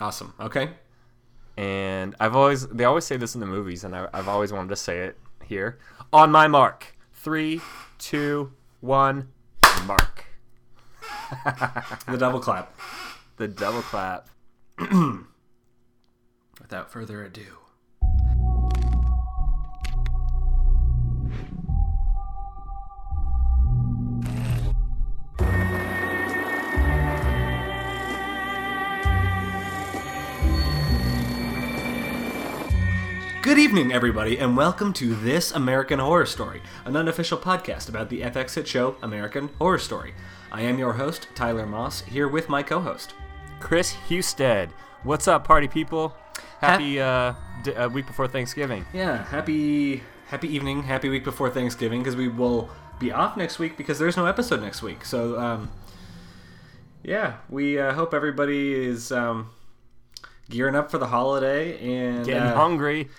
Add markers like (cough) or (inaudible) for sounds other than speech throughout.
Awesome. Okay. And I've always they always say this in the movies, and I, I've always wanted to say it here. On my mark, three, two, one, mark. (laughs) The double clap. The double clap. (clears throat) Without further ado. Good evening, everybody, and welcome to This American Horror Story, an unofficial podcast about the FX hit show American Horror Story. I am your host, Tyler Moss, here with my co host. Chris Husted. What's up, party people? Happy uh, d- uh, week before Thanksgiving. Yeah, happy happy evening, happy week before Thanksgiving because we will be off next week because there's no episode next week. So, um, yeah, we uh, hope everybody is um, gearing up for the holiday and Getting uh, hungry.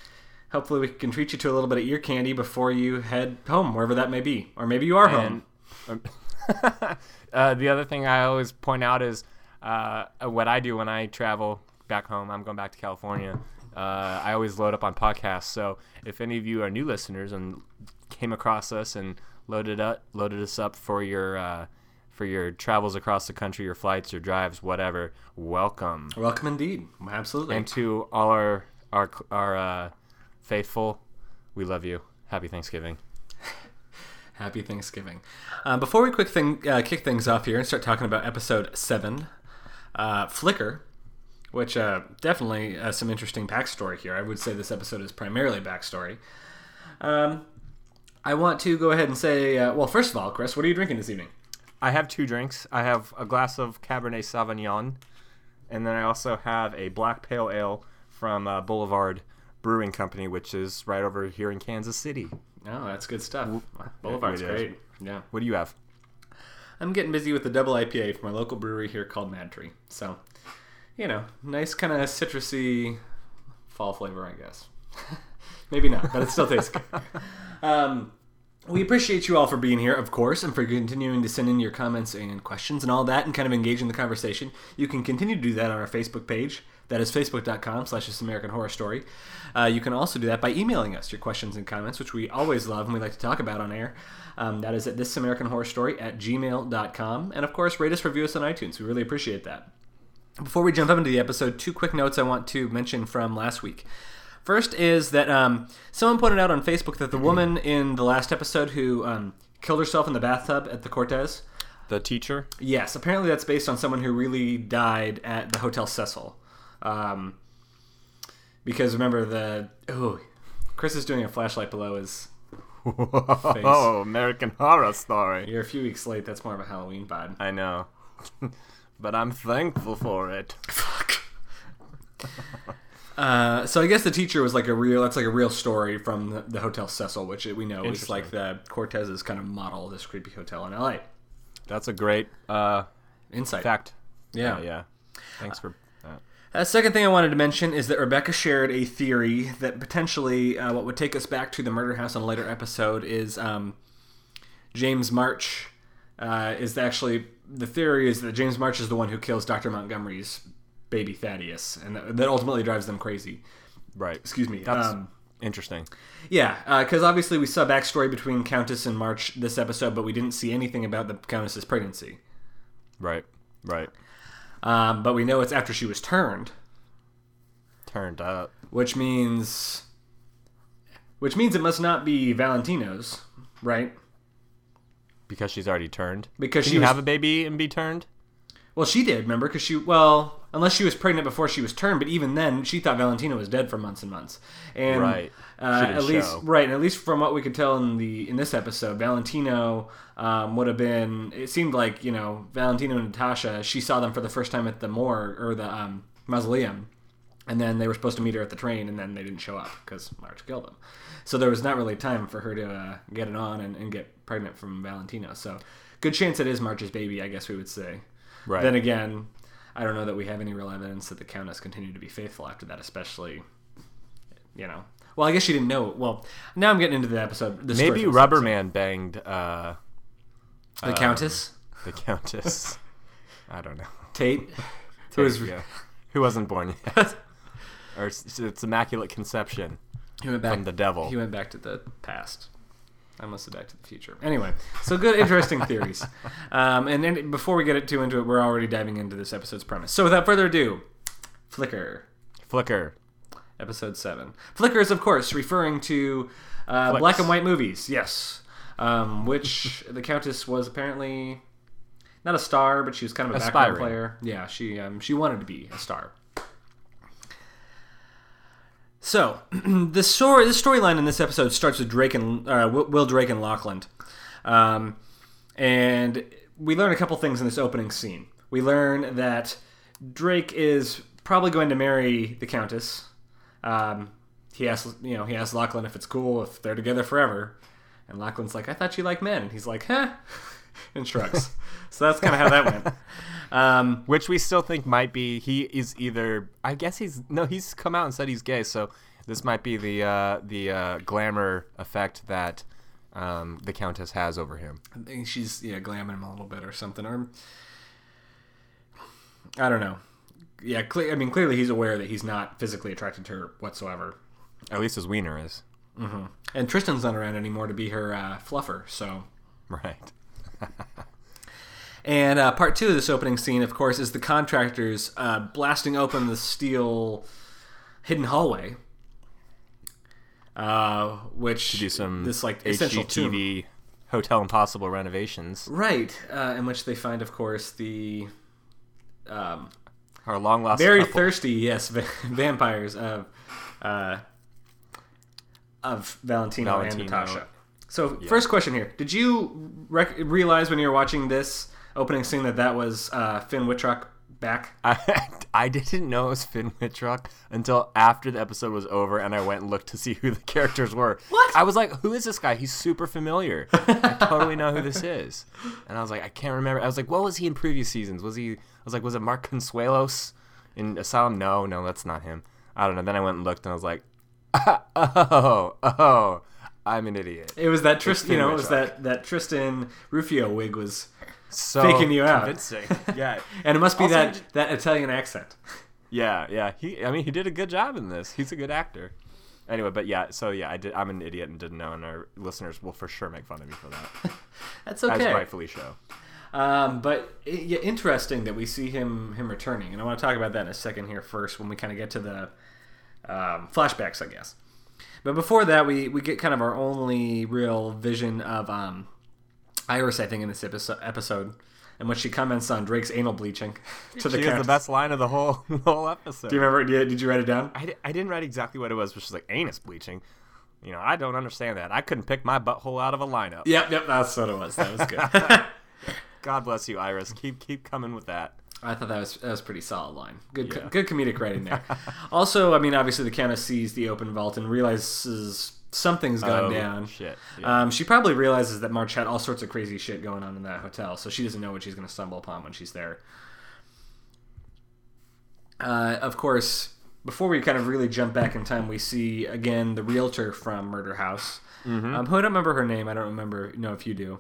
Hopefully we can treat you to a little bit of ear candy before you head home, wherever that may be, or maybe you are home. (laughs) Uh, the other thing I always point out is uh, what I do when I travel back home. I'm going back to California. Uh, I always load up on podcasts. So if any of you are new listeners and came across us and loaded up, loaded us up for your uh, for your travels across the country, your flights, your drives, whatever, welcome. Welcome indeed, absolutely. And to all our our our uh, faithful, we love you. Happy Thanksgiving. (laughs) Happy Thanksgiving. Uh, before we quick thing, uh, kick things off here and start talking about episode 7, uh, Flicker, which uh, definitely uh, some interesting backstory here. I would say this episode is primarily backstory. Um, I want to go ahead and say, uh, well, first of all, Chris, what are you drinking this evening? I have two drinks. I have a glass of Cabernet Sauvignon, and then I also have a black pale ale from uh, Boulevard Brewing Company, which is right over here in Kansas City. Oh, that's good stuff. Boulevard's great. Yeah. What do you have? I'm getting busy with the double IPA from my local brewery here called Mad Tree. So, you know, nice kind of citrusy fall flavor, I guess. (laughs) Maybe not, but it still tastes good. (laughs) Um, we appreciate you all for being here, of course, and for continuing to send in your comments and questions and all that and kind of engage in the conversation. You can continue to do that on our Facebook page. That is facebook.com slash This American Horror Story. Uh, you can also do that by emailing us your questions and comments, which we always love and we like to talk about on air. Um, that is at This American Horror Story at gmail.com. And of course, rate us, review us on iTunes. We really appreciate that. Before we jump up into the episode, two quick notes I want to mention from last week. First is that um, someone pointed out on Facebook that the woman in the last episode who um, killed herself in the bathtub at the Cortez, The teacher? yes, apparently that's based on someone who really died at the Hotel Cecil. Um, because remember the oh, Chris is doing a flashlight below his. Oh, American Horror Story. You're a few weeks late. That's more of a Halloween vibe. I know. (laughs) but I'm thankful for it. Fuck. Uh, so I guess the teacher was like a real. That's like a real story from the, the Hotel Cecil, which we know is like the Cortez's kind of model this creepy hotel in LA. That's a great uh, Insight. fact. Yeah. yeah. Thanks for. Uh, second thing I wanted to mention is that Rebecca shared a theory that potentially uh, what would take us back to the murder house on a later episode is um, James March uh, is actually the theory is that James March is the one who kills Dr. Montgomery's baby Thaddeus, and that, that ultimately drives them crazy. Right. Excuse me. That's Um, interesting. yeah, because obviously we saw backstory between Countess and March this episode, but we didn't see anything about the Countess's pregnancy. Right. Right. Um, but we know it's after she was turned. Turned up. which means which means it must not be Valentino's, right? Because she's already turned. Because Can she you was, have a baby and be turned? well, she did, remember? Because she well, unless she was pregnant before she was turned, but even then, she thought Valentino was dead for months and months. And Right. uh, at least show. right, and at least from what we could tell in the in this episode, Valentino um, would have been. It seemed like you know Valentino and Natasha. She saw them for the first time at the morgue or the um, mausoleum. and then they were supposed to meet her at the train, and then they didn't show up because March killed them. So there was not really time for her to uh, get it on and, and get pregnant from Valentino. So good chance it is March's baby, I guess we would say. Right. Then again, I don't know that we have any real evidence that the Countess continued to be faithful after that, especially, you know. Well, I guess she didn't know. Well, now I'm getting into the episode. The Maybe for Rubber episode. Man banged uh, the Countess, the Countess. I don't know. Tate, (laughs) who was yeah. Who wasn't born yet? (laughs) or it's, it's immaculate conception He went back from the devil. He went back to the past. I must have back to the future. Anyway, so good, interesting theories. (laughs) Um, and then before we get it too into it, we're already diving into this episode's premise. So without further ado, Flicker, Flicker. episode seven. Flicker is, of course, referring to uh, black and white movies. Yes, um, which (laughs) the Countess was apparently not a star, but she was kind of a background player. Yeah, she um, she wanted to be a star. So (clears throat) the story, the storyline in this episode starts with Drake and uh, Will Drake and Lachlan, um, and we learn a couple things in this opening scene. We learn that Drake is probably going to marry the Countess. Um, he asks, you know, he asks Lachlan if it's cool if they're together forever, and Lachlan's like, "I thought you liked men," and he's like, "Huh," (laughs) and shrugs. (laughs) so that's kind of how that went. Um, Which we still think might be he is either I guess he's no he's come out and said he's gay so this might be the uh, the uh, glamour effect that um, the countess has over him. I think she's yeah glamming him a little bit or something or I don't know. Yeah, cle- I mean clearly he's aware that he's not physically attracted to her whatsoever. At least his wiener is And Tristan's not around anymore to be her uh, fluffer. So, right. (laughs) and uh, part two of this opening scene, of course, is the contractors uh, blasting open the steel hidden hallway, uh, which Do some this like. HGTV Hotel Impossible renovations. right? Uh, in which they find, of course, the um, Our long lost very couple. thirsty, yes, (laughs) va- vampires of uh, of Valentino, and Natasha. So, first question here: Did you rec- realize when you were watching this opening scene that that was uh, Finn Wittrock back? I, (laughs) I didn't know it was Finn Wittrock until after the episode was over, and I went and looked to see who the (laughs) characters were. What? I was like, "Who is this guy? He's super familiar. I totally know who this (laughs) is." And I was like, "I can't remember." I was like, "What was he in previous seasons? Was he?" I was like, "Was it Mark Consuelos in Asylum?" No, no, that's not him. I don't know. Then I went and looked, and I was like, "Oh, oh, I'm an idiot." It was that Tristan, you know, it was that that Tristan Rufio wig was, So Faking you out. convincing. (laughs) Yeah, and it must be Also, that that Italian accent. Yeah, yeah. He, I mean, he did a good job in this. He's a good actor. Anyway, but yeah. So yeah, I did. I'm an idiot and didn't know, and our listeners will for sure make fun of me for that, (laughs) That's okay. as rightfully so. Um, but yeah, interesting that we see him him returning, and I want to talk about that in a second here first when we kind of get to the um, flashbacks, I guess. But before that, we we get kind of our only real vision of um, Iris, I think, in this episode, in which she comments on Drake's anal bleaching (laughs) to the She has the best line of the whole the (laughs) whole episode. Do you remember? Did, did you write it down? I, I didn't write exactly what it was, but she's like anus bleaching. You know, I don't understand that. I couldn't pick my butthole out of a lineup. Yep, yep, that's what it was. That was good. (laughs) God bless you, Iris. Keep keep coming with that. I thought that was that was pretty solid line. Good co- good comedic writing there. also, I mean, obviously the Countess sees the open vault and realizes something's gone Oh, down. Shit. Yeah. Um, she probably realizes that March had all sorts of crazy shit going on in that hotel, so she doesn't know what she's going to stumble upon when she's there. Uh, of course, before we kind of really jump back in time, we see again the realtor from Murder House. Mm-hmm. Um, who I don't remember her name. I don't remember. No, if you do.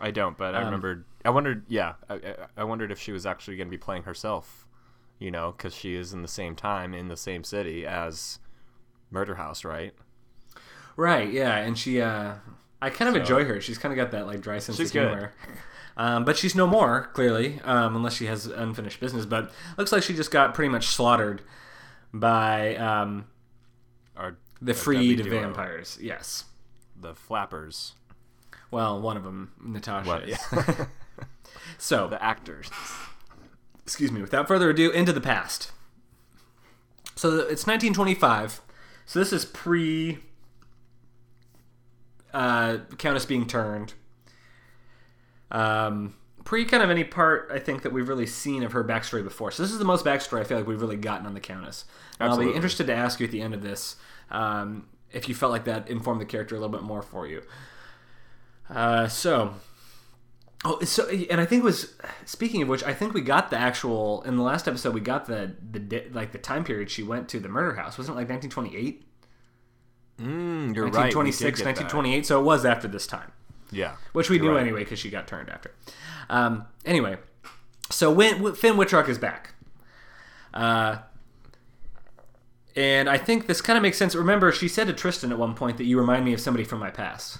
I don't, but I um, remembered. I wondered. Yeah, I, I, I wondered if she was actually going to be playing herself. You know, because she is in the same time in the same city as Murder House, right? Right, yeah, and she, uh, I kind of So- enjoy her. She's kind of got that like dry sense of humor. (laughs) Um, but she's no more clearly, um, unless she has unfinished business. But looks like she just got pretty much slaughtered by um, Or the freed vampires. Yes. the flappers, Well, one of them, Natasha. What- is. yeah. (laughs) (laughs) so, the actors. excuse me. Without further ado, into the past. So it's 1925. So this is pre uh, Countess being turned. Um, pre kind of any part I think that we've really seen of her backstory before. So this is the most backstory I feel like we've really gotten on the Countess. And I'll be interested to ask you at the end of this um, if you felt like that informed the character a little bit more for you. Uh, so. Oh, so and I think it was speaking of which, I think we got the actual in the last episode. We got the the like the time period she went to the murder house. Wasn't it like 1928, Mm, you're right. we 1926, did get that. 1928? So it was after this time, Yeah. which we knew right. anyway because she got turned after. Um, anyway, so when, Finn Wittrock is back. Uh, and I think this kind of makes sense. Remember, she said to Tristan at one point that you remind me of somebody from my past.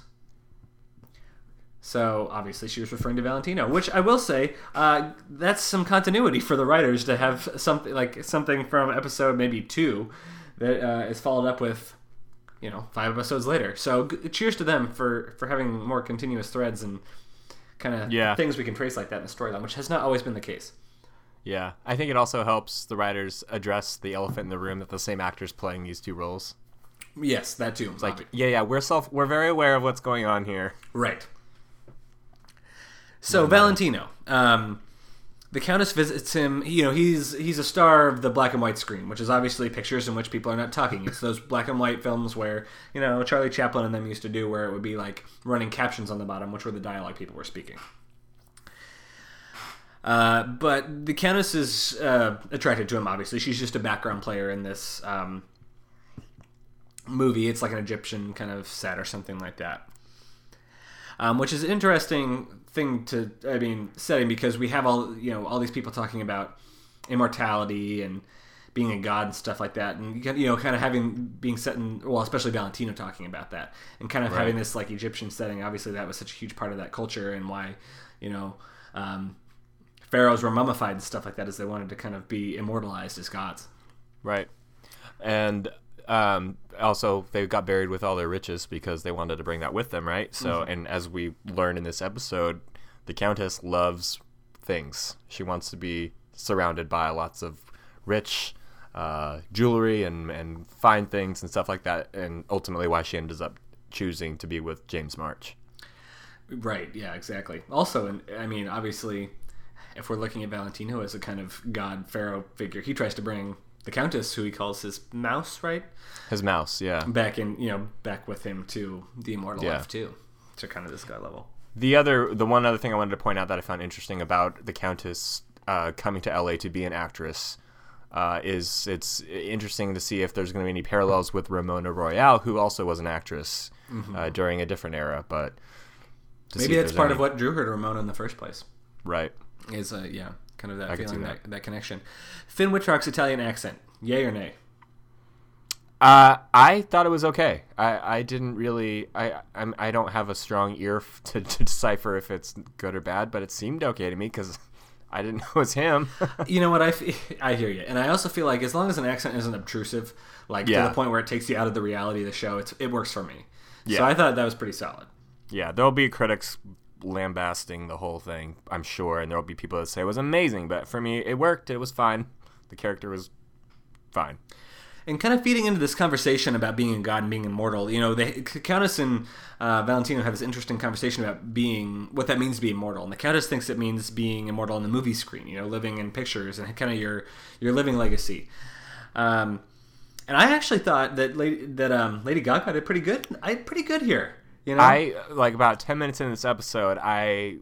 So obviously she was referring to Valentino, which I will say uh, that's some continuity for the writers to have something like something from episode maybe two that uh, is followed up with, you know, five episodes later. So g- cheers to them for for having more continuous threads and kind of Yeah. things we can trace like that in the storyline, which has not always been the case. Yeah, I think it also helps the writers address the elephant in the room that the same actors playing these two roles. Yes, that too. Like, yeah, yeah, we're self, we're very aware of what's going on here. Right. So Valentino, um, the Countess visits him. You know, he's he's a star of the black and white screen, which is obviously pictures in which people are not talking. It's those black and white films where you know Charlie Chaplin and them used to do, where it would be like running captions on the bottom, which were the dialogue people were speaking. Uh, but the Countess is uh, attracted to him. Obviously, she's just a background player in this um, movie. It's like an Egyptian kind of set or something like that um, which is an interesting thing to I mean setting because we have all you know all these people talking about immortality and being a god and stuff like that, and you know kind of having being set in well especially Valentino talking about that and kind of Right. having this like Egyptian setting. Obviously, that was such a huge part of that culture and why you know. Um, pharaohs were mummified and stuff like that as they wanted to kind of be immortalized as gods. Right. And um, also, they got buried with all their riches because they wanted to bring that with them, right? So, and as we learn in this episode, the Countess loves things. She wants to be surrounded by lots of rich uh, jewelry and, and fine things and stuff like that, and ultimately why she ends up choosing to be with James March. Right. Yeah. Exactly. Also, and I mean, obviously, if we're looking at Valentino as a kind of god pharaoh figure, he tries to bring the countess, who he calls his mouse, right, His mouse, yeah. back in, you know, back with him to the immortal Yeah. life too, to kind of this guy level. The other, the one other thing I wanted to point out that I found interesting about the Countess uh, coming to LA to be an actress uh, is it's interesting to see if there's going to be any parallels with Ramona Royale, who also was an actress uh, during a different era. But Maybe that's part any- of what drew her to Ramona in the first place. right. Is uh, yeah, kind of that I feeling, see that. that connection. Finn Wittrock's Italian accent, yay or nay? Uh, I thought it was okay. I, I didn't really I I'm, I don't have a strong ear f- to, to decipher if it's good or bad, but it seemed okay to me because I didn't know it was him. (laughs) You know what I, (laughs) I hear you, and I also feel like as long as an accent isn't obtrusive, like to the point where it takes you out of the reality of the show, it's, it works for me. Yeah. So I thought that was pretty solid. Yeah, there'll be critics lambasting the whole thing, I'm sure, and there'll be people that say it was amazing, but for me, it worked. It was fine. The character was fine. And kind of feeding into this conversation about being a god and being immortal, you know, the Countess and uh, Valentino have this interesting conversation about being what that means to be immortal. And the Countess thinks it means being immortal on the movie screen, you know, living in pictures and kind of your your living legacy. Um, and I actually thought that Lady, that um, Lady Gaga did pretty good. I pretty good here. You know, I like about ten minutes in this episode, I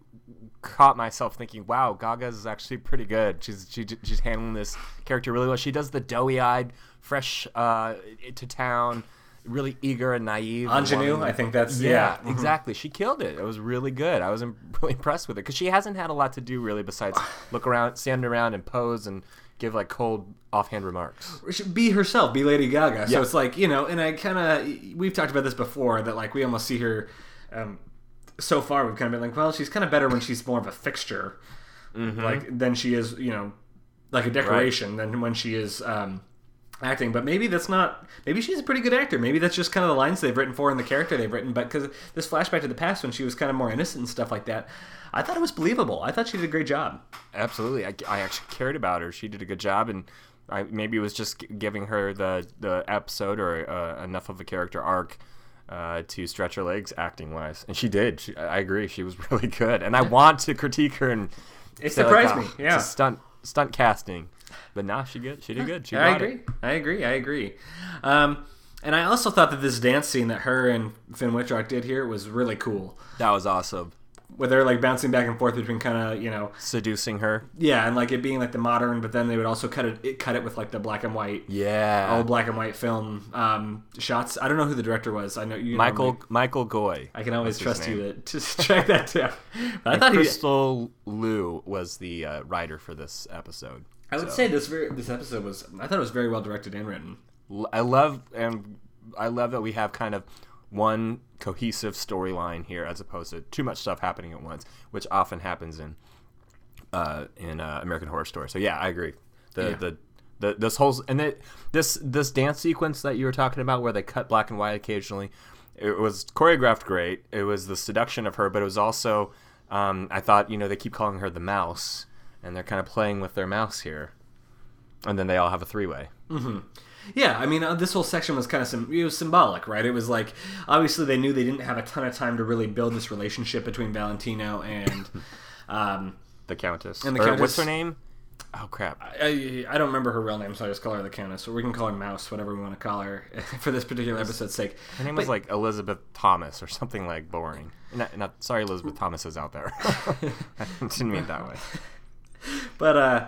caught myself thinking, "Wow, Gaga's is actually pretty good. She's she, she's handling this character really well. She does the doughy-eyed, fresh uh, to town, really eager and naive. ingenue. I think that's Yeah, yeah. mhm. exactly. She killed it. It was really good. I was (laughs) really impressed with it because she hasn't had a lot to do really besides look around, stand around, and pose and give like cold offhand remarks. Be herself, be Lady Gaga. So it's like you know, and I kind of we've talked about this before that like we almost see her. Um, so far, we've kind of been like, well, she's kind of better when she's more of a fixture, like than she is, you know, like a decoration than when she is um, acting. But maybe that's not. Maybe she's a pretty good actor. Maybe that's just kind of the lines they've written for and the character they've written. But because this flashback to the past when she was kind of more innocent and stuff like that, I thought it was believable. I thought she did a great job. Absolutely, I, I actually cared about her. She did a good job, and I, maybe it was just giving her the the episode or uh, enough of a character arc uh, to stretch her legs acting wise, and she did. She, I agree, she was (laughs) really good, and I want to critique her and It say, like, surprised "Oh, me, it's yeah." stunt stunt casting, but nah, she good. She did good. She I agree. it. I agree. I agree. Um, and I also thought that this dance scene that her and Finn Wittrock did here was really cool. That was awesome. Where they're like bouncing back and forth between kind of you know Seducing her. yeah and like it being like the modern, but then they would also cut it, it cut it with like the black and white Yeah. old black and white film um, shots. I don't know who the director was. I know you. know Michael me. Michael Goi. I can always trust you to, to (laughs) track that down. I thought he. Crystal Liu was the uh, writer for this episode. I would So- say this very this episode was I thought it was very well directed and written. I love and I love that we have kind of one cohesive storyline here as opposed to too much stuff happening at once, which often happens in uh, in uh, American Horror Story. So yeah, I agree. The Yeah. the the this whole and it, this this dance sequence that you were talking about where they cut black and white occasionally, it was choreographed great. It was the seduction of her, but it was also um, I thought you know they keep calling her the mouse, and they're kind of playing with their mouse here, and then they all have a three way. Yeah, I mean, uh, this whole section was kind of sim- it was symbolic, right? It was like obviously they knew they didn't have a ton of time to really build this relationship between Valentino and (laughs) um, The Countess. And the Or Countess- What's her name? Oh crap. I, I don't remember her real name, so I just call her the Countess, or we can call her Mouse, whatever we want to call her (laughs) for this particular episode's sake. Her name was like Elizabeth Thomas or something like boring. Not, not sorry, Elizabeth Thomas is out there. (laughs) I didn't mean it that way. (laughs) But uh,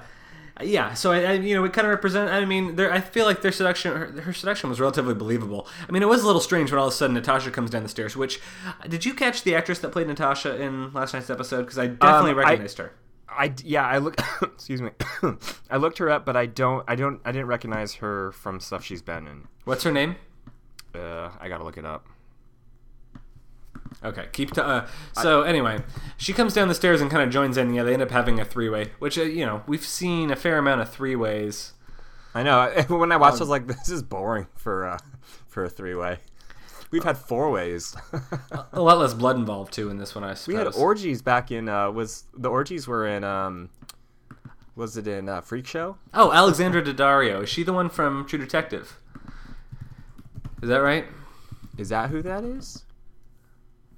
yeah, so I, I you know it kind of represent. I mean, there I feel like their seduction, her, her seduction was relatively believable. I mean, it was a little strange when all of a sudden Natasha comes down the stairs. Which did you catch the actress that played Natasha in last night's episode? Because I definitely Um, I- recognized her. I yeah I look (coughs) excuse me (coughs) I looked her up but I don't I don't I didn't recognize her from stuff she's been in. What's her name? Uh, I gotta look it up. Okay, keep. T- uh, so anyway, she comes down the stairs and kind of joins in. Yeah, they end up having a three way, which uh, you know we've seen a fair amount of three ways. I know (laughs) when I watched, I Um, was like, this is boring for uh, for a three way. We've had four ways. A lot less blood involved too in this one, I suppose. we had orgies back in. Uh, was the orgies were in? Um, was it in uh, Freak Show? Oh, Alexandra Daddario. Is she the one from True Detective? Is that right? Is that who that is?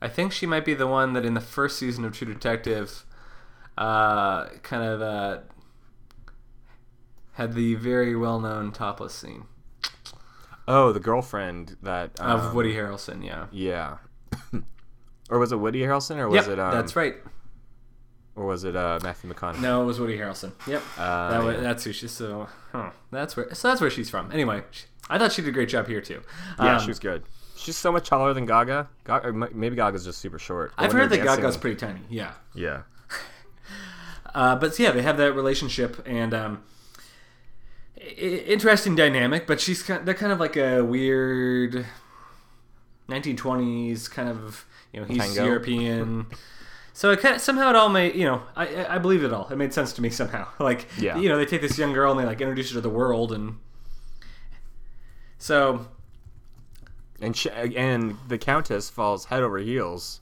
I think she might be the one that in the first season of True Detective, uh, kind of uh, had the very well-known topless scene Oh, the girlfriend that um, of Woody Harrelson. Yeah. Yeah. (coughs) or was it Woody Harrelson, or was Yep, it? Um, that's right. Or was it uh, Matthew McConaughey? No, it was Woody Harrelson. Yep. Uh, that was, yeah. That's who she's. So, huh, that's where. So that's where she's from. Anyway, she, I thought she did a great job here too. Yeah, Um, she was good. She's so much taller than Gaga. Gaga maybe Gaga's just super short. I've heard that Gaga's pretty tiny. Yeah. Yeah. (laughs) Uh, but yeah, they have that relationship and um, i- interesting dynamic. But she's kind, they're kind of like a weird 1920s kind of you know he's Tango. European. So it kind of, somehow it all made you know I I believed it all. It made sense to me somehow. (laughs) Like Yeah. you know they take this young girl and they like introduce her to the world and so And she, and the Countess falls head over heels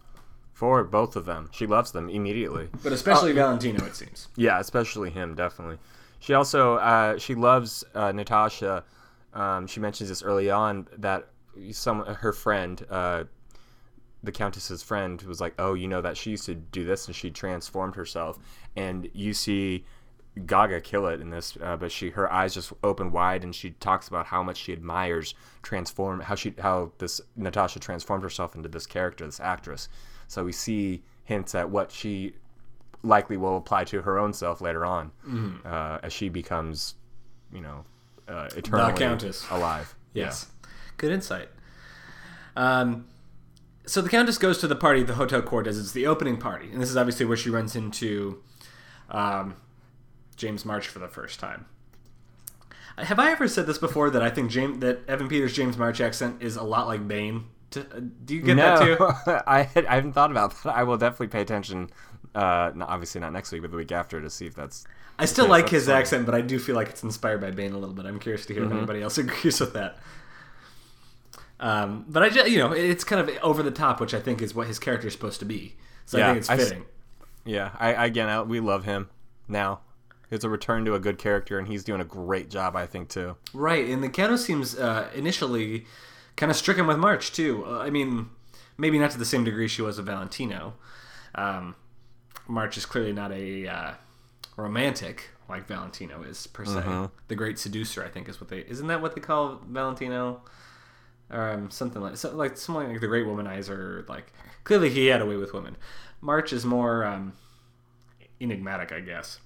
for both of them. She loves them immediately. but especially Valentino it seems. Yeah, especially him, definitely. She also uh, she loves uh, Natasha. Um, she mentions this early on that some her friend, uh, the Countess's friend, was like, "Oh, you know that she used to do this and she transformed herself." And you see Gaga kill it in this, uh, but she her eyes just open wide and she talks about how much she admires transform how she how this Natasha transformed herself into this character, this actress. So we see hints at what she likely will apply to her own self later on uh, as she becomes, you know, uh, eternally Countess. alive. Yes. Good insight. Um, so the Countess goes to the party the Hotel Cortez. It's the opening party. And this is obviously where she runs into um, James March for the first time. Have I ever said this before that I think James, that Evan Peters' James March accent is a lot like Bane? To, uh, do you get that too? no, (laughs) I, had- I haven't thought about that. I will definitely pay attention. Uh, not, obviously not next week, but the week after to see if that's. I still like his fine. accent, but I do feel like it's inspired by Bane a little bit. I'm curious to hear Mm-hmm. if anybody else (laughs) agrees with that. Um, but I just, you know, it's kind of over the top, which I think is what his character is supposed to be. So I think it's I fitting. Yeah, I again, I, we love him now. It's a return to a good character, and he's doing a great job, I think, too. Right, and the Countess seems uh, initially kind of stricken with March too. Uh, I mean, maybe not to the same degree she was with Valentino. Um, March is clearly not a uh, romantic like Valentino is per se. Mm-hmm. The great seducer, I think, is what they isn't that what they call Valentino, um, something like so, like something like the great womanizer. Like clearly he had a way with women. March is more um, enigmatic, I guess.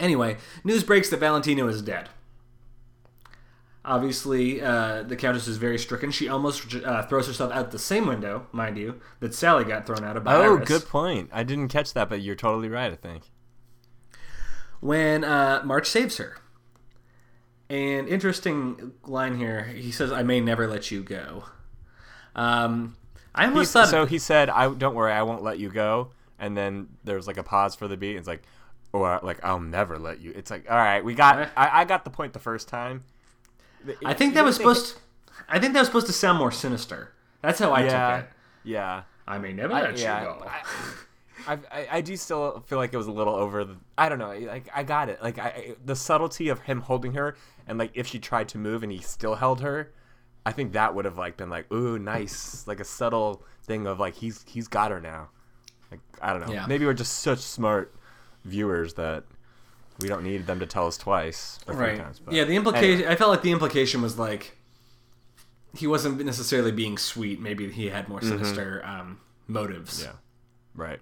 Anyway, news breaks that Valentino is dead. Obviously, uh, the Countess is very stricken. She almost uh, throws herself out the same window, mind you, that Sally got thrown out of by Oh, Iris. good point. I didn't catch that, but you're totally right. I think. when uh, March saves her. And interesting line here. He says, "I may never let you go." Um, I almost He's- thought so he said, "I don't worry, I won't let you go." And then there's like a pause for the beat. And It's like, or like, "I'll never let you." It's like, all right, we got. I, I got the point the first time. I think that was supposed. I think that was supposed to sound more sinister. That's how I Yeah, took it. yeah. I may never I- let yeah, you go. I, (laughs) I, I do still feel like it was a little over. The, I don't know. Like I got it. Like I, I- the subtlety of him holding her, and like if she tried to move and he still held her, I think that would have like been like ooh nice, like a subtle thing of like he's he's got her now. Like I don't know. Yeah. Maybe we're just such smart viewers that we don't need them to tell us twice or three right. times. But yeah, the implication. anyway. I felt like the implication was like he wasn't necessarily being sweet. Maybe he had more sinister um, motives. Yeah. Right.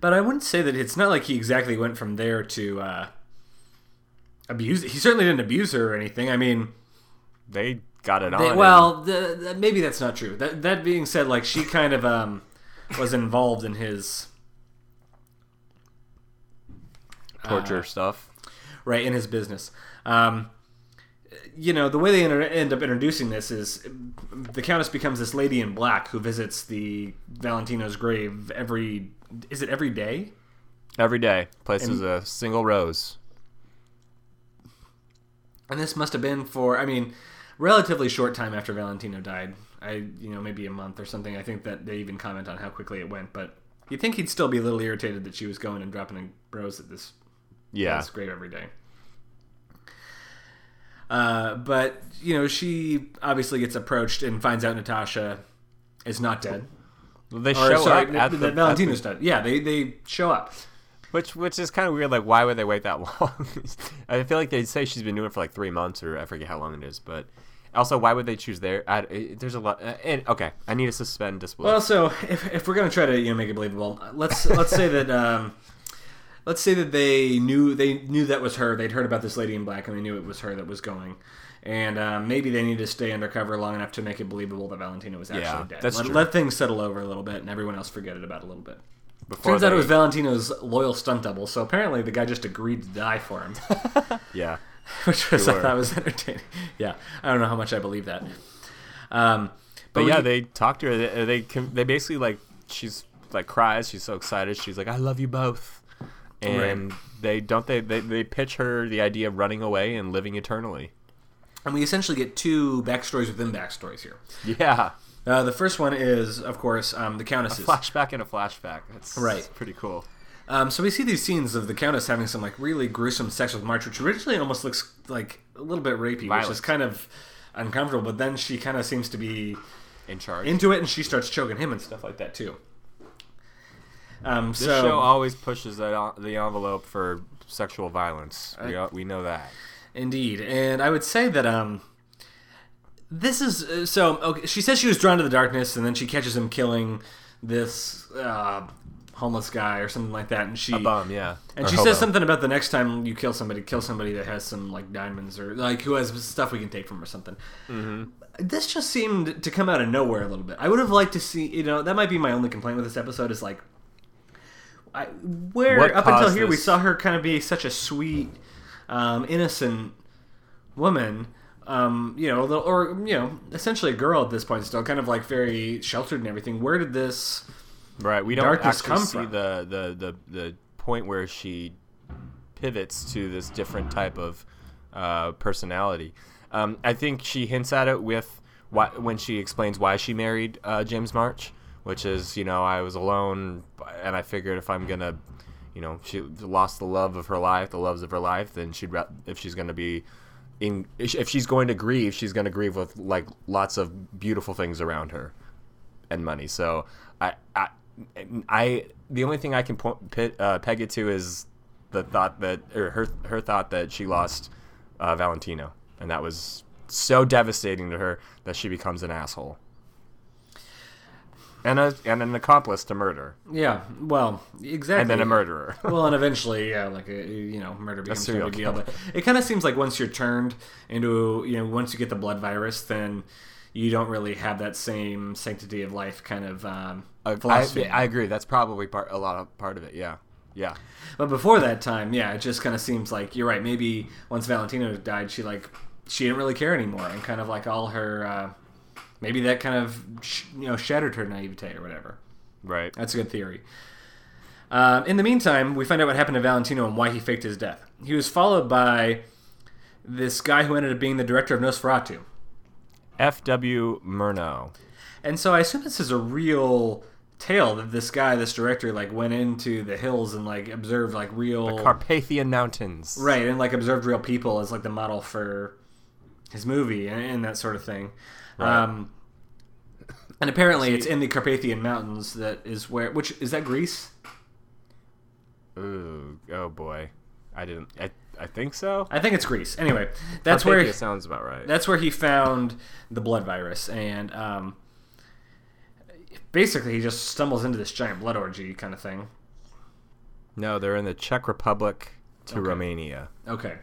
But I wouldn't say that it's not like he exactly went from there to uh, abuse. He certainly didn't abuse her or anything. I mean, They got it on. they, and- well, the, the, maybe that's not true. That that being said, like she kind of um, was involved in his torture uh, stuff. right in his business. Um, you know, the way they inter- end up introducing this is the Countess becomes this lady in black who visits the Valentino's grave every. Is it every day? Every day, places And- a single rose. And this must have been for, I mean, relatively short time after Valentino died. I, you know, maybe a month or something. I think that they even comment on how quickly it went. But you'd think he'd still be a little irritated that she was going and dropping a rose at this Yeah. this grave every day. Uh, but you know, she obviously gets approached and finds out Natasha is not dead. They Or show sorry, up at the, that Valentino's dead. Yeah, they they show up. which which is kind of weird. Like, why would they wait that (laughs) long? I feel like they'd say she's been doing it for like three months, or I forget how long it is. But also, why would they choose there? I, there's a lot. Uh, and, okay, I need to suspend disbelief. Well, so if, if we're gonna try to you know make it believable, let's let's say that um, let's say that they knew they knew that was her. They'd heard about this lady in black and they knew it was her that was going. And um, maybe they need to stay undercover long enough to make it believable that Valentina was actually Yeah, dead. that's let, true. let things settle over a little bit, and everyone else forget it about a little bit. Before Turns out it was Valentino's loyal stunt double, so apparently the guy just agreed to die for him, (laughs) yeah. (laughs) which was I thought was entertaining. (laughs) Yeah, I don't know how much I believe that. Um, But we- yeah, they talk to her. They they, they basically like she's like cries. She's so excited. She's like, "I love you both," and they don't they, they they pitch her the idea of running away and living eternally. and we essentially get two backstories within backstories here. Yeah, Uh, the first one is, of course, um, the Countess's. flashback and a flashback. That's Right. Pretty cool. Um, so we see these scenes of the Countess having some like really gruesome sex with March, which originally almost looks like a little bit rapey, which is kind of uncomfortable. But then she kind of seems to be In charge. into it, and she starts choking him and stuff like that too. Um, this so show always pushes the, the envelope for sexual violence. We, we know that. Indeed, and I would say that um, this is uh, so. Okay, she says she was drawn to the darkness, and then she catches him killing this uh, homeless guy or something like that, and she A bum, yeah. and Or she hobo. says something about the next time you kill somebody, kill somebody that has some like diamonds or like who has stuff we can take from or something. Mm-hmm. This just seemed to come out of nowhere a little bit. I would have liked to see, you know, that might be my only complaint with this episode is like, I, where What up until here we saw her kind of be such a sweet, um, innocent woman. Um, you know, little- or you know, essentially a girl at this point, still kind of like very sheltered and everything. Where did this? Right. We don't darkness actually come see from? the, the, the, the point where she pivots to this different type of uh, personality. Um, I think she hints at it with why, when she explains why she married uh, James March, which is, you know, I was alone and I figured if I'm to, you know, she lost the love of her life, the loves of her life, then she'd, if she's to be in, if she's going to grieve, she's going to grieve with like lots of beautiful things around her and money. So I, I, I the only thing I can po- pit, uh, peg it to is the thought that, or her, her thought that she lost uh, Valentino, and that was so devastating to her that she becomes an asshole and a and an accomplice to murder, Yeah, well, exactly. and then a murderer. (laughs) well, and eventually, yeah, like a, you know, murder becomes a serial big deal. But it kind of seems like once you're turned into, you know, once you get the blood virus, then you don't really have that same sanctity of life kind of um, I, philosophy. I agree. That's probably part a lot of part of it. Yeah. Yeah. But before that time, yeah, it just kind of seems like you're right. Maybe once Valentino died, she like she didn't really care anymore, and kind of like all her uh, maybe that kind of sh- you know shattered her naivete or whatever. Right. That's a good theory. Um, in the meantime, we find out what happened to Valentino and why he faked his death. He was followed by this guy who ended up being the director of Nosferatu. F.W. Murnau. And so I assume this is a real tale that this guy, this director, like went into the hills and like observed like real the Carpathian Mountains. right and like observed real people as like the model for his movie and, and that sort of thing. Right. Um, and apparently, it's in the Carpathian Mountains that is where. Which is that Greece? Ooh, oh boy. I didn't. I, I think so. I think it's Greece. Anyway, that's where Carpathia sounds about right. that's where he found the blood virus, and um, basically he just stumbles into this giant blood orgy kind of thing. No, they're in the Czech Republic to Okay. Romania. Okay,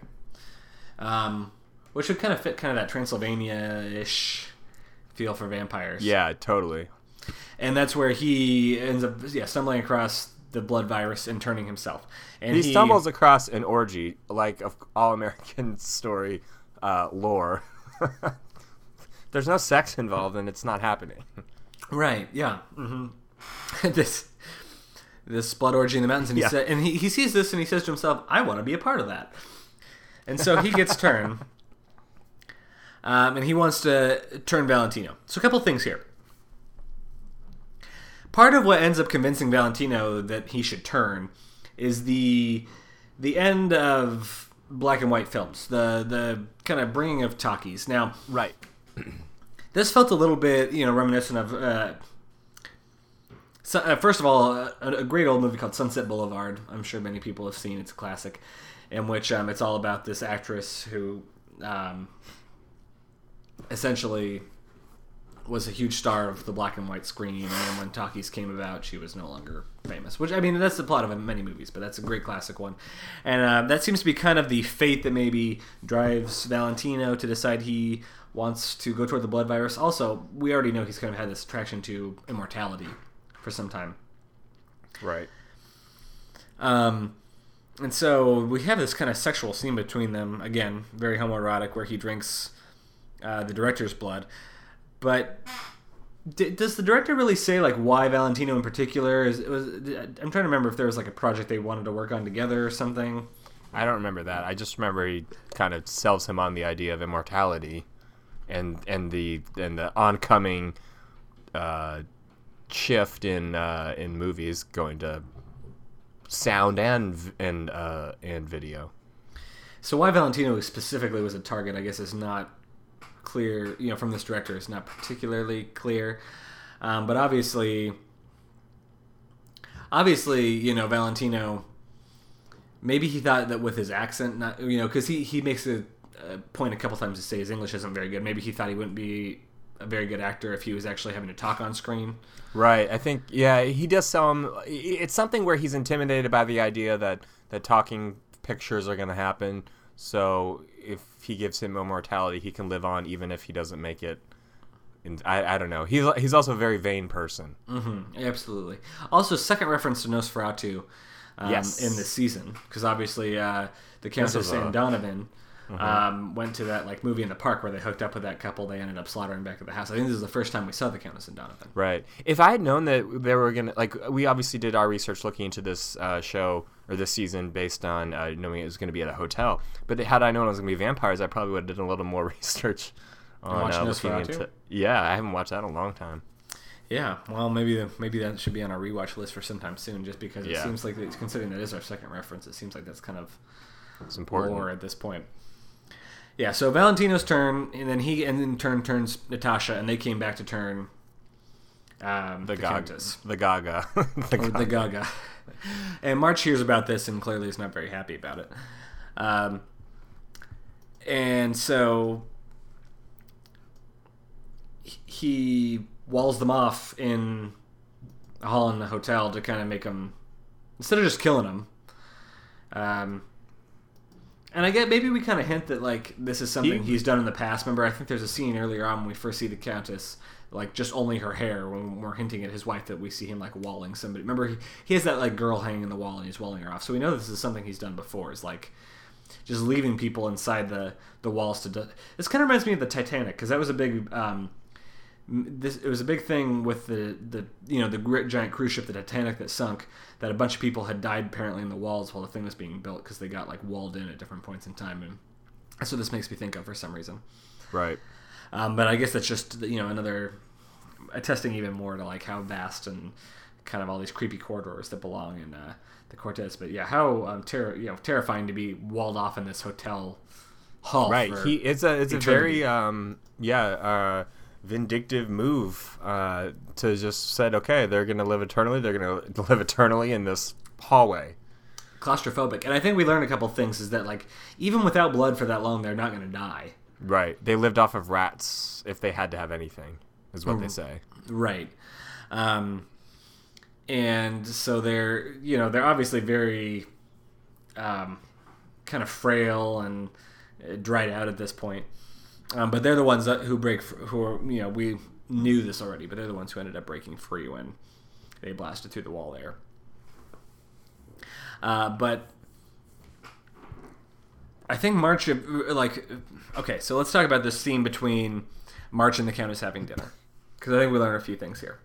um, which would kind of fit kind of that Transylvania-ish feel for vampires. Yeah, totally. and that's where he ends up yeah stumbling across the blood virus and turning himself. And He stumbles across an orgy, like of all American (laughs) story uh, lore. (laughs) There's no sex involved, and it's not happening. Right. Yeah. hmm (laughs) this this blood orgy in the mountains, and he Yeah. said, and he, he sees this, and he says to himself, "I want to be a part of that." And so he gets turned, um, and he wants to turn Valentino. So a couple things here. Part of what ends up convincing Valentino that he should turn is the the end of black and white films, the the kind of bringing of talkies. Now, Right. (clears throat) this felt a little bit, you know, reminiscent of. Uh, so, uh, first of all, a, a great old movie called Sunset Boulevard. I'm sure many people have seen. It's a classic, in which um, it's all about this actress who, um, essentially, was a huge star of the black and white screen, and then when talkies came about, she was no longer famous. Which I mean, that's the plot of many movies, but that's a great classic one, and uh, that seems to be kind of the fate that maybe drives Valentino to decide he wants to go toward the blood virus. Also, we already know he's kind of had this attraction to immortality for some time. Right. Um, and so we have this kind of sexual scene between them. Again, very homoerotic, where he drinks uh, the director's blood. But d- does the director really say like why Valentino in particular? Is it was I'm trying to remember if there was like a project they wanted to work on together or something. I don't remember that. I just remember he kind of sells him on the idea of immortality, and and the and the oncoming uh, shift in uh, in movies going to sound and and uh, and video. So why Valentino specifically was a target, I guess, is not clear. You know, from this director, It's not particularly clear. Um, but obviously, obviously, you know, Valentino. Maybe he thought that with his accent, not you know, because he he makes a, a point a couple times to say his English isn't very good. Maybe he thought he wouldn't be a very good actor if he was actually having to talk on screen. Right. I think yeah, he does him. It's something where he's intimidated by the idea that that talking pictures are going to happen. So if he gives him immortality, he can live on even if he doesn't make it. And I, I don't know. He's he's also a very vain person. Mm-hmm, absolutely. Also, second reference to Nosferatu um, Yes. in this season, because obviously uh, the Countess a- and Donovan um, went to that like movie in the park where they hooked up with that couple. They ended up slaughtering back at the house. I think this is the first time we saw the Countess and Donovan. Right. If I had known that they were gonna like, we obviously did our research looking into this uh, show or this season based on uh, knowing it was going to be at a hotel. But had I known it was going to be vampires, I probably would have done a little more (laughs) research on uh, looking into. Yeah, I haven't watched that in a long time. Yeah, well, maybe maybe that should be on our rewatch list for sometime soon, just because it Yeah. seems like considering that is our second reference, it seems like that's kind of It's important. more at this point. Yeah, so Valentino's turn, and then he and in turn turns Natasha, and they came back to turn um, the, the, Gaga. The Gaga. (laughs) the Gaga. the Gaga. And March hears about this and clearly is not very happy about it. Um, and so he walls them off in a hall in the hotel to kind of make them, instead of just killing them. Um, and I get maybe we kind of hint that like this is something He- he's done in the past. Remember, I think there's a scene earlier on when we first see the Countess like just only her hair when we're hinting at his wife that we see him like walling somebody. Remember, he, he has that like girl hanging in the wall and he's walling her off. So we know this is something he's done before. Is like just leaving people inside the the walls to. Do- this kind of reminds me of the Titanic because that was a big. Um, this it was a big thing with the the you know the great giant cruise ship the Titanic that sunk that a bunch of people had died apparently in the walls while the thing was being built because they got like walled in at different points in time and that's what this makes me think of for some reason. Right. Um, but I guess that's just you know another attesting even more to like how vast and kind of all these creepy corridors that belong in uh, the Cortez. But yeah, how um, ter- you know terrifying to be walled off in this hotel hall. Right. He it's a it's a very um yeah uh vindictive move uh to just said okay they're gonna live eternally they're gonna (laughs) live eternally in this hallway. claustrophobic. And I think we learned a couple things is that like even without blood for that long, they're not going to die. Right. They lived off of rats if they had to have anything, is what they say. Right. Um, and so they're, you know, they're obviously very um, kind of frail and uh, dried out at this point. Um, but they're the ones that, who break, who are, you know, we knew this already, but they're the ones who ended up breaking free when they blasted through the wall there. Uh, but I think March, uh, like, okay, so let's talk about this scene between March and the Countess having dinner. Because I think we learn a few things here.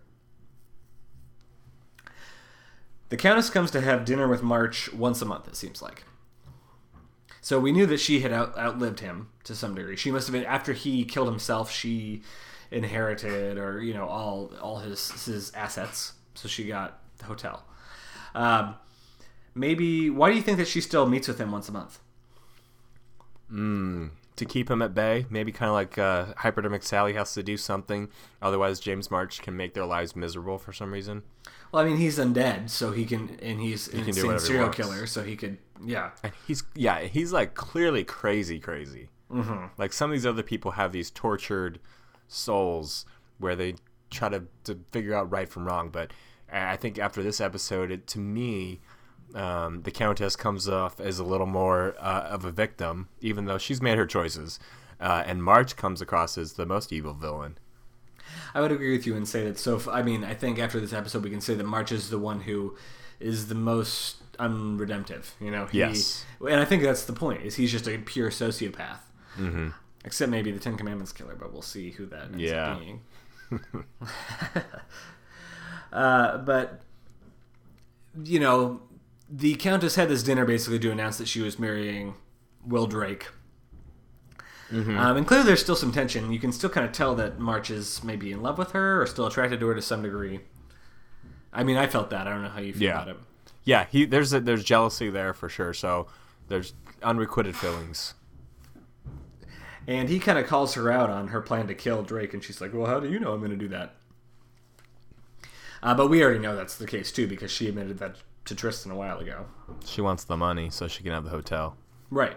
The Countess comes to have dinner with March once a month, it seems like. So we knew that she had out, outlived him to some degree. She must have been, after he killed himself, she inherited, or, you know, all, all his, his assets. So she got the hotel. Um, maybe, why do you think that she still meets with him once a month? To keep him at bay, maybe kind of like uh, Hypodermic Sally has to do something, otherwise James March can make their lives miserable for some reason. Well, I mean, he's undead, so he can, and he's an can insane serial killer, so he could, yeah. And he's yeah, he's like clearly crazy, crazy. Mm-hmm. Like some of these other people have these tortured souls where they try to, to figure out right from wrong. But I I think after this episode, it, to me, um, the Countess comes off as a little more uh, of a victim, even though she's made her choices. Uh, and March comes across as the most evil villain. I would agree with you and say that. So, I mean, I think after this episode, we can say that March is the one who is the most unredemptive. You know, he, Yes. and I think that's the point. Is he's just a pure sociopath. Mm-hmm. Except maybe the Ten Commandments killer, but we'll see who that ends Yeah. up being. (laughs) (laughs) uh, but you know, the Countess had this dinner basically to announce that she was marrying Will Drake. Um, and clearly, there's still some tension. You can still kind of tell that March is maybe in love with her or still attracted to her to some degree. I mean, I felt that. I don't know how you feel Yeah. about it. Yeah, he there's a, there's jealousy there for sure. So there's unrequited feelings. And he kind of calls her out on her plan to kill Drake, and she's like, "Well, how do you know I'm going to do that?" Uh, but we already know that's the case too, because she admitted that to Tristan a while ago. She wants the money so she can have the hotel. Right.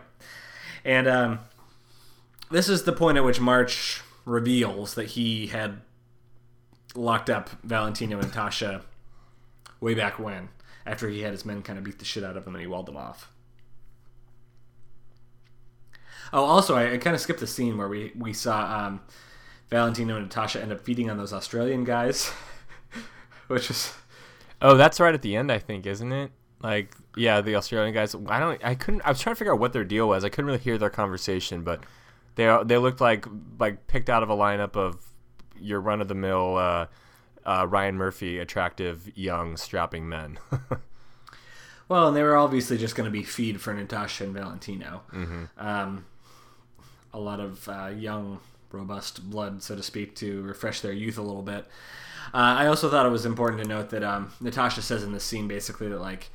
And um, this is the point at which March reveals that he had locked up Valentino and Tasha way back when, after he had his men kind of beat the shit out of him and he walled them off. Oh, also, I, I kind of skipped the scene where we, we saw um, Valentino and Natasha end up feeding on those Australian guys, (laughs) which was Oh, that's right at the end, I think, isn't it? Like, yeah, the Australian guys. I don't. I couldn't. I was trying to figure out what their deal was. I couldn't really hear their conversation, but they they looked like like picked out of a lineup of your run of the mill uh, uh, Ryan Murphy, attractive, young, strapping men. (laughs) Well, and they were obviously just going to be feed for Natasha and Valentino. Um, a lot of uh, young, robust blood, so to speak, to refresh their youth a little bit. Uh, I also thought it was important to note that um, Natasha says in this scene basically that like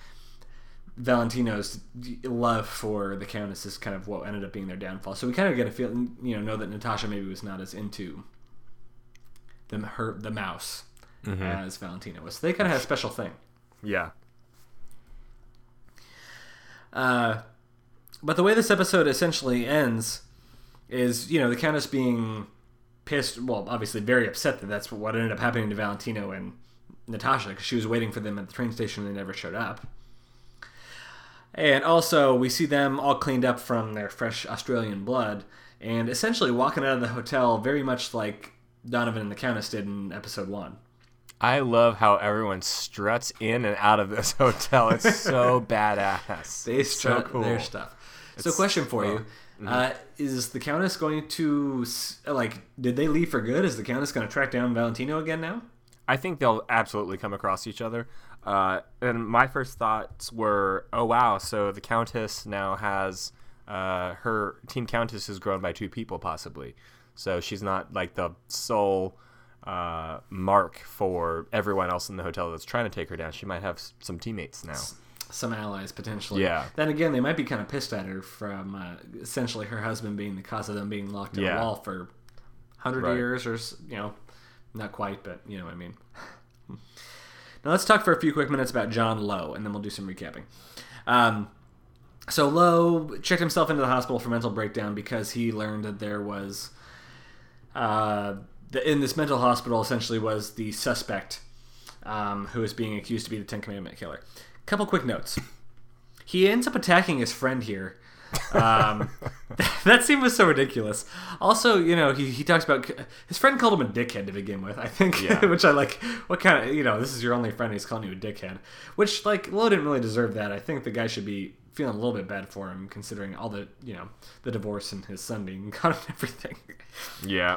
Valentino's love for the Countess is kind of what ended up being their downfall. So we kind of get a feel, you know, know that Natasha maybe was not as into the her the mouse as Valentino was. So they kind of had a special thing. yeah. Uh, but the way this episode essentially ends is, you know, the Countess being pissed. Well, obviously very upset that that's what ended up happening to Valentino and Natasha because she was waiting for them at the train station and they never showed up. And also, we see them all cleaned up from their fresh Australian blood and essentially walking out of the hotel very much like Donovan and the Countess did in episode one. I love how everyone struts in and out of this (laughs) hotel. It's so (laughs) badass. They It's strut their stuff. so, question for you: mm-hmm. uh, Is the Countess going to like? Did they leave for good? Is the Countess going to track down Valentino again now? I think they'll absolutely come across each other. Uh, and my first thoughts were, oh wow, so the Countess now has uh, her team Countess has grown by two people possibly. So she's not like the sole uh, mark for everyone else in the hotel that's trying to take her down. She might have some teammates now. Some allies potentially. Yeah. Then again, they might be kind of pissed at her from uh, essentially her husband being the cause of them being locked in Yeah. a wall for hundred Right. years, or you know, not quite, but you know what I mean. now let's talk for a few quick minutes about John Lowe, and then we'll do some recapping. Um, so Lowe checked himself into the hospital for mental breakdown because he learned that there was, uh, the, in this mental hospital, essentially was the suspect um, who is being accused to be the Ten Commandment killer. Couple quick notes. He ends up attacking his friend here. Um, (laughs) that scene was so ridiculous. Also, you know, he, he talks about his friend called him a dickhead to begin with. I think, Yeah. (laughs) which I like. What kind of you know, this is your only friend. He's calling you a dickhead, which like Lowe didn't really deserve that. I think the guy should be feeling a little bit bad for him, considering all the you know the divorce and his son being (laughs) gone and everything, Yeah.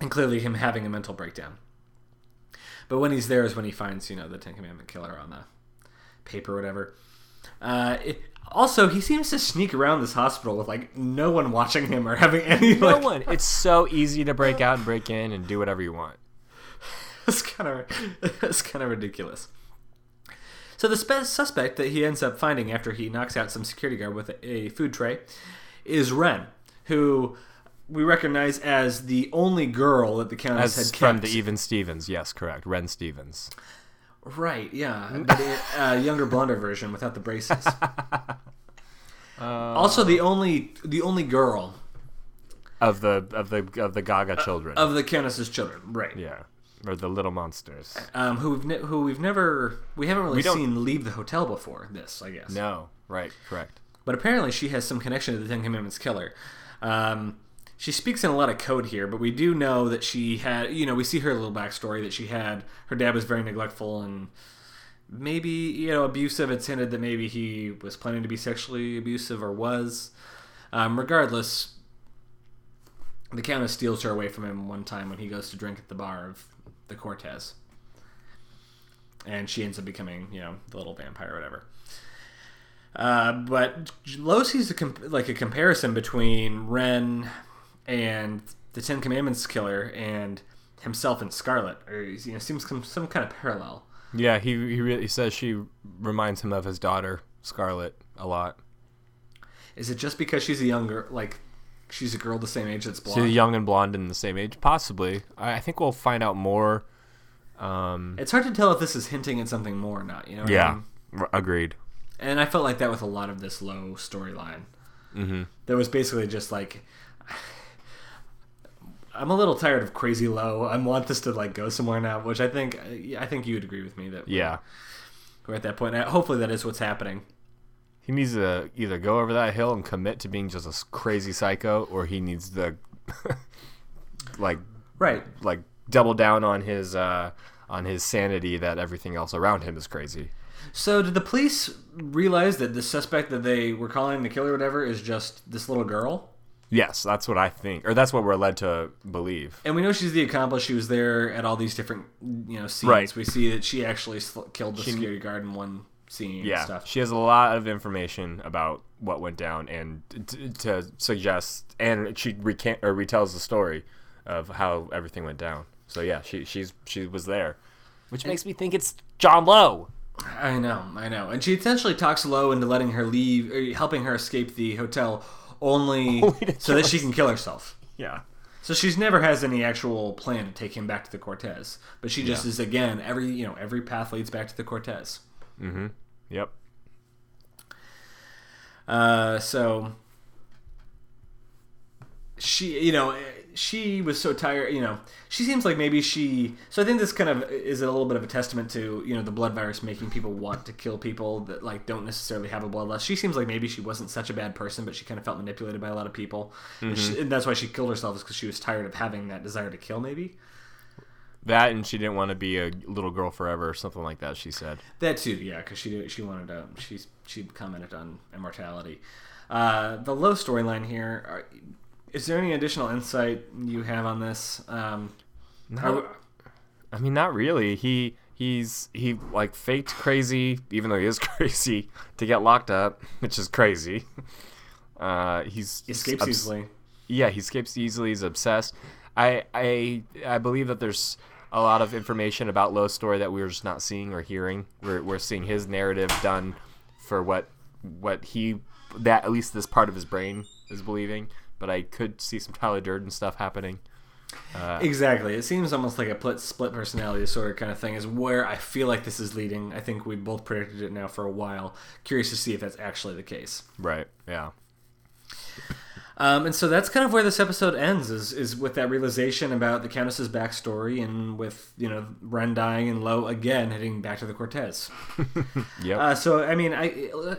and clearly him having a mental breakdown. But when he's there is when he finds you know the Ten Commandment killer on the paper or whatever. Uh, it, also, he seems to sneak around this hospital with like no one watching him or having any No like. one. It's so easy to break out and break in and do whatever you want. (laughs) It's kind of it's kind of ridiculous. So the spe- suspect that he ends up finding after he knocks out some security guard with a, a food tray is Wren, who we recognize as the only girl that the countess As had from the Even Stevens. Yes, correct. Ren Stevens. Right, yeah, but a uh, younger, blonder version without the braces. (laughs) also, the only the only girl Of the of the of the Gaga children. of the countess's children, right? yeah. Or the little monsters. Um, who we've ne- who we've never we haven't really We seen leave the hotel before this, I guess. No. Right, correct. But apparently, she has some connection to the Ten Commandments killer. Um, she speaks in a lot of code here, but we do know that she had, you know, we see her little backstory that she had. Her dad was very neglectful and maybe, you know, abusive. It's hinted that maybe he was planning to be sexually abusive or was. Um, regardless, the Countess steals her away from him one time when he goes to drink at the bar of the Cortez. And she ends up becoming, you know, the little vampire or whatever. Uh, but Lowe sees a comp- like a comparison between Wren and the Ten Commandments killer and himself and Scarlet, or you know, seems some, some kind of parallel. Yeah, he he really says she reminds him of his daughter Scarlet a lot. Is it just because she's a younger, like she's a girl the same age that's blonde? She's young and blonde and the same age, possibly. I, I think we'll find out more. Um, It's hard to tell if this is hinting at something more or not. You know? what I yeah, mean? r- agreed. And I felt like that with a lot of this Lowe storyline. Mm-hmm. That was basically just like. I'm a little tired of crazy Lowe. I want this to like go somewhere now, which I think I think you would agree with me that Yeah, we're at that point. Hopefully, that is what's happening. he needs to either go over that hill and commit to being just a crazy psycho, or he needs to (laughs) like Right. like double down on his uh, on his sanity that everything else around him is crazy. So, did the police realize that the suspect that they were calling the killer, or whatever, is just this little girl? Yes, that's what I think, or that's what we're led to believe. And we know she's the accomplice. She was there at all these different, you know, scenes. Right. We see that she actually sl- killed the security guard in one scene. Yeah, And stuff. she has a lot of information about what went down, and t- to suggest, and she recant or retells the story of how everything went down. So yeah, she she's she was there, which makes me think it's John Lowe. I know, I know. And she essentially talks Lowe into letting her leave, or helping her escape the hotel, only, (laughs) Only so that she can kill herself. Yeah, So she's never has any actual plan to take him back to the Cortez, but she just Yeah. is again every you know every path leads back to the Cortez. Mm-hmm. Yep. Uh, so she, you know, she was so tired. You know, she seems like maybe she. So I think this kind of is a little bit of a testament to you know the blood virus making people want to kill people that like don't necessarily have a bloodlust. She seems like maybe she wasn't such a bad person, but she kind of felt manipulated by a lot of people, and, she, and that's why she killed herself is because she was tired of having that desire to kill. Maybe That and she didn't want to be a little girl forever or something like that. She said. that too. Yeah, because she she wanted to. She she commented on immortality. Uh, the Lowe storyline here. Are, is there any additional insight you have on this? Um, No. I mean, not really. He he's he like faked crazy, even though he is (laughs) crazy, to get locked up, which is crazy. Uh, he's escapes obs- easily. Yeah, he escapes easily. He's obsessed. I I I believe that there's a lot of information about Lowe's story that we're just not seeing or hearing. We're we're seeing his narrative done for what what he that at least this part of his brain is believing. But I could see some Tyler Durden stuff happening. Uh, exactly. It seems almost like a pl- split personality sort of kind of thing is where I feel like this is leading. I think we both predicted it now for a while. Curious to see if that's actually the case. Right. Yeah. Um, and so that's kind of where this episode ends is, is with that realization about the Countess's backstory and with, you know, Wren dying and Lowe again heading back to the Cortez. (laughs) Yep. Uh, so, I mean, I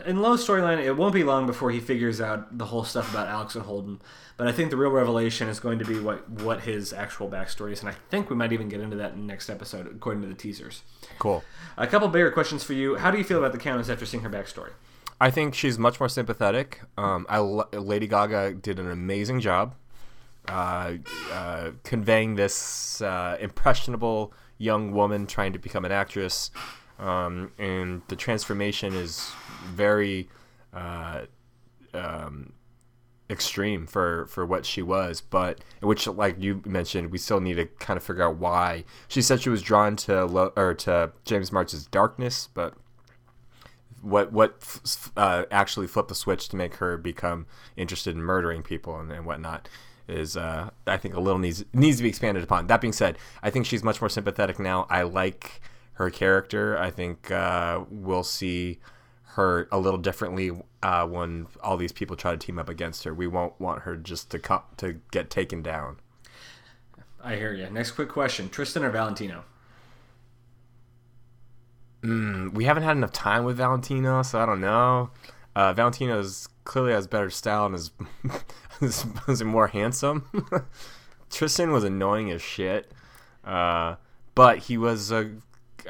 in Lowe's storyline, it won't be long before he figures out the whole stuff about Alex and Holden. But I think the real revelation is going to be what, what his actual backstory is. And I think we might even get into that in the next episode, according to the teasers. cool. A couple bigger questions for you. How do you feel about the Countess after seeing her backstory? I think she's much more sympathetic. Um, I Lady Gaga did an amazing job uh, uh, conveying this uh, impressionable young woman trying to become an actress, um, and the transformation is very uh, um, extreme for for what she was. But which, like you mentioned, we still need to kind of figure out why. She said she was drawn to Lo- or to James March's darkness, but what what uh, actually flipped the switch to make her become interested in murdering people and, and whatnot is uh, I think a little needs needs to be expanded upon. That being said, I think she's much more sympathetic now. I like her character. I think uh, we'll see her a little differently uh, when all these people try to team up against her. We won't want her just to come to get taken down. I hear you. Next quick question Tristan or Valentino? We haven't had enough time with Valentino, so I don't know. Uh, Valentino is clearly has better style and is, (laughs) is, is more handsome. (laughs) Tristan was annoying as shit, uh, but he was a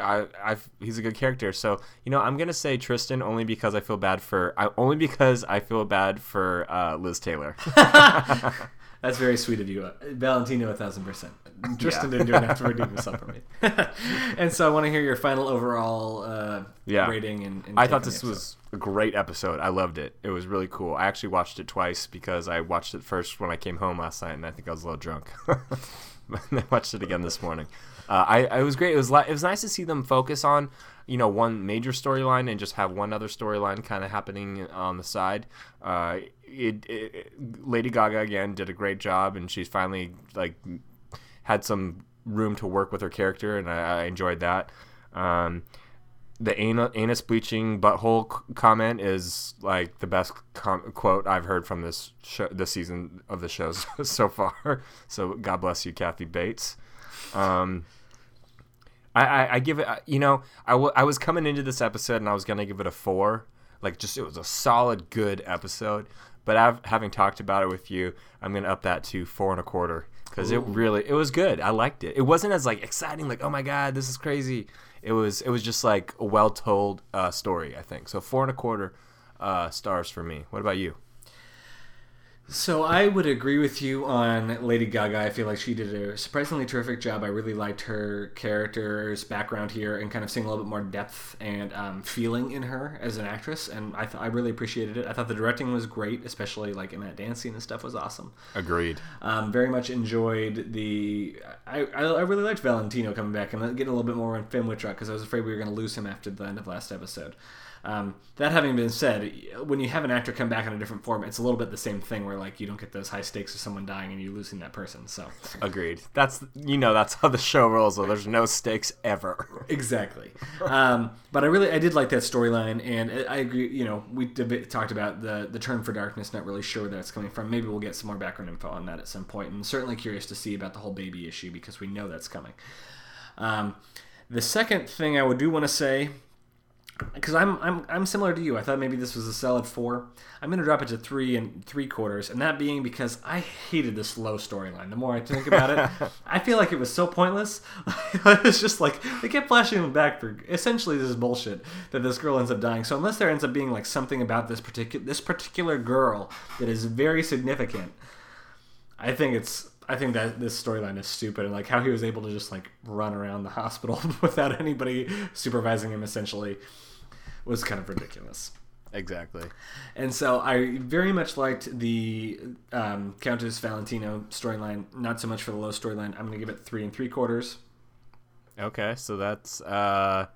I, I he's a good character. So you know I'm gonna say Tristan only because I feel bad for I, only because I feel bad for uh, Liz Taylor. (laughs) That's very sweet of you. Valentino, a thousand percent. (laughs) Tristan didn't do enough to redeem himself for me. (laughs) and so I want to hear your final overall uh, Yeah. rating. And, and I thought this was a great episode. I loved it. It was really cool. I actually watched it twice because I watched it first when I came home last night, and I think I was a little drunk. (laughs) I watched it again this morning. Uh, I, I it was great. It was li- it was nice to see them focus on you know one major storyline and just have one other storyline kind of happening on the side. Uh, it, it Lady Gaga again did a great job, and she's finally like had some room to work with her character, and I, I enjoyed that. Um, the anus, anus bleaching butthole c- comment is like the best com- quote I've heard from this show, this season of the shows (laughs) so far. So God bless you, Kathy Bates. Um, I, I, I give it, you know, I, w- I was coming into this episode and I was gonna give it a four, like just it was a solid, good episode. But I've, having talked about it with you, I'm gonna up that to four and a quarter because it really it was good. I liked it. It wasn't as like exciting, like oh my god, this is crazy. It was it was just like a well told uh, story. I think so. Four and a quarter uh, stars for me. What about you? So I would agree with you on Lady Gaga. I feel like she did a surprisingly terrific job. I really liked her character's background here and kind of seeing a little bit more depth and um, feeling in her as an actress. And I, th- I really appreciated it. I thought the directing was great, especially like in that dance scene and stuff was awesome. Agreed. Um, very much enjoyed the. I, I, I really liked Valentino coming back and getting a little bit more on Finn Wittrock because I was afraid we were going to lose him after the end of last episode. Um, that having been said, when you have an actor come back in a different form, it's a little bit the same thing where like you don't get those high stakes of someone dying and you losing that person. So Agreed. That's you know that's how the show rolls. Though there's no stakes ever. (laughs) exactly. Um, but I really I did like that storyline, and I agree. You know, we deb- talked about the the turn for darkness. Not really sure where that's coming from. Maybe we'll get some more background info on that at some point, point. And certainly curious to see about the whole baby issue because we know that's coming. Um, the second thing I would do want to say, because I'm, I'm I'm similar to you. I thought maybe this was a solid four. I'm going to drop it to three and three quarters, and that being because I hated this Lowe storyline. The more I think about it, (laughs) I feel like it was so pointless. (laughs) it's just like they kept flashing him back for essentially this bullshit that this girl ends up dying. So unless there ends up being like something about this particular this particular girl that is very significant, I think it's I think that this storyline is stupid and like how he was able to just like run around the hospital (laughs) without anybody supervising him essentially was kind of ridiculous. Exactly. And so I very much liked the um, Countess Valentino storyline. Not so much for the Lowe storyline. I'm going to give it three and three quarters. Okay, so that's uh,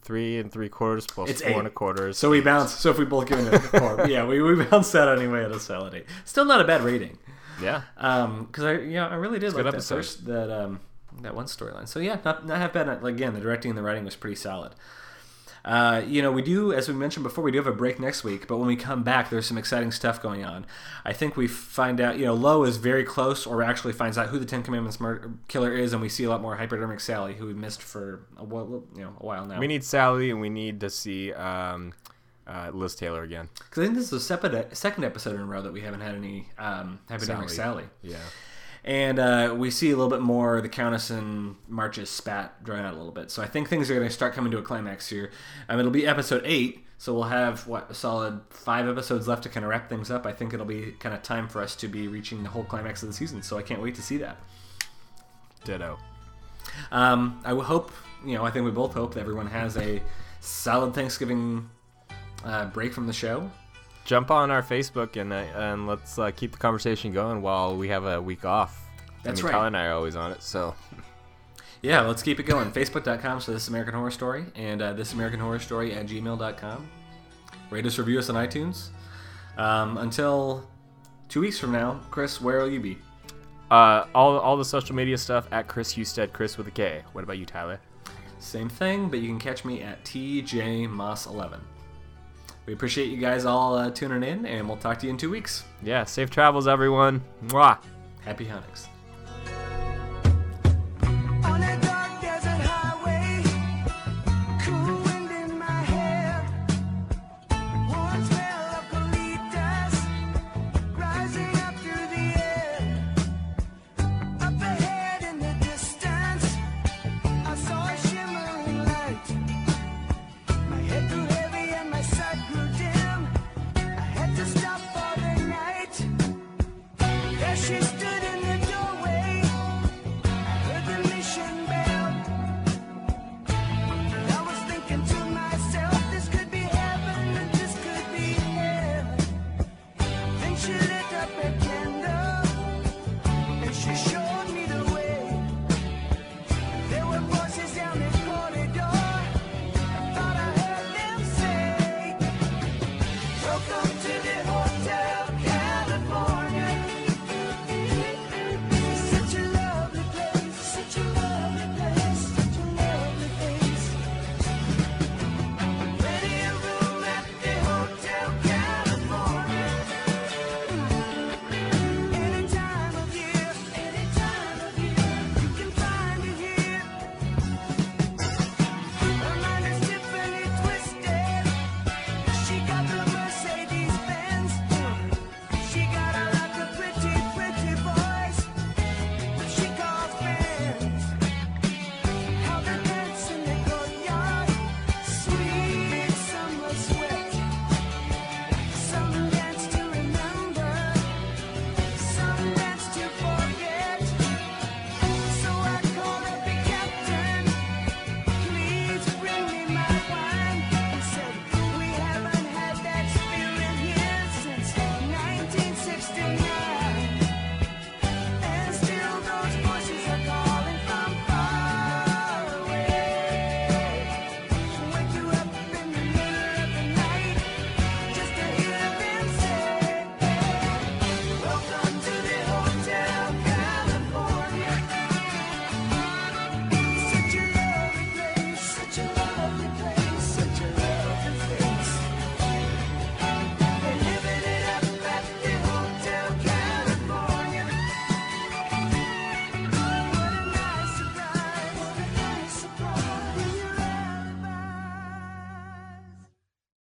three and three quarters plus It's four eight. and a quarter. So we bounce. So if we both give it a four, (laughs) yeah, we, we bounced that anyway at a solid eight. Still not a bad rating. Yeah, Um, because I yeah I really did like that episode. first that um that one storyline. So yeah, not not half bad. Again, the directing and the writing was pretty solid. Uh, you know, we do, as we mentioned before, we do have a break next week, but when we come back, there's some exciting stuff going on. I think we find out, you know, Lowe is very close, or actually finds out who the Ten Commandments murder killer is, and we see a lot more hypodermic Sally, who we missed for a while, you know, a while now. we need Sally and we need to see um, uh, Liz Taylor again. Because I think this is the second episode in a row that we haven't had any um, hypodermic Sally. Sally. Yeah. And uh, we see a little bit more the Countess and March's spat drawing out a little bit. So I think things are going to start coming to a climax here. Um, it'll be episode eight, so we'll have what a solid five episodes left to kind of wrap things up. I think it'll be kind of time for us to be reaching the whole climax of the season. So I can't wait to see that. Ditto. Um, I hope, you know, I think we both hope that everyone has a solid Thanksgiving uh, break from the show. Jump on our Facebook and uh, and let's uh, keep the conversation going while we have a week off. That's I mean, right. Tyler and I are always on it, so (laughs) Yeah, let's keep it going. (laughs) Facebook.com so This American Horror Story and uh, This American Horror Story at gmail.com. Rate us, review us on iTunes. Um, until two weeks from now, Chris, where will you be? uh, all all the social media stuff at Chris Husted, Chris with a K. What about you, Tyler? Same thing, but you can catch me at TJ Moss 11. We appreciate you guys all uh, tuning in, and we'll talk to you in two weeks. Yeah, safe travels, everyone. Mwah. Happy huntings.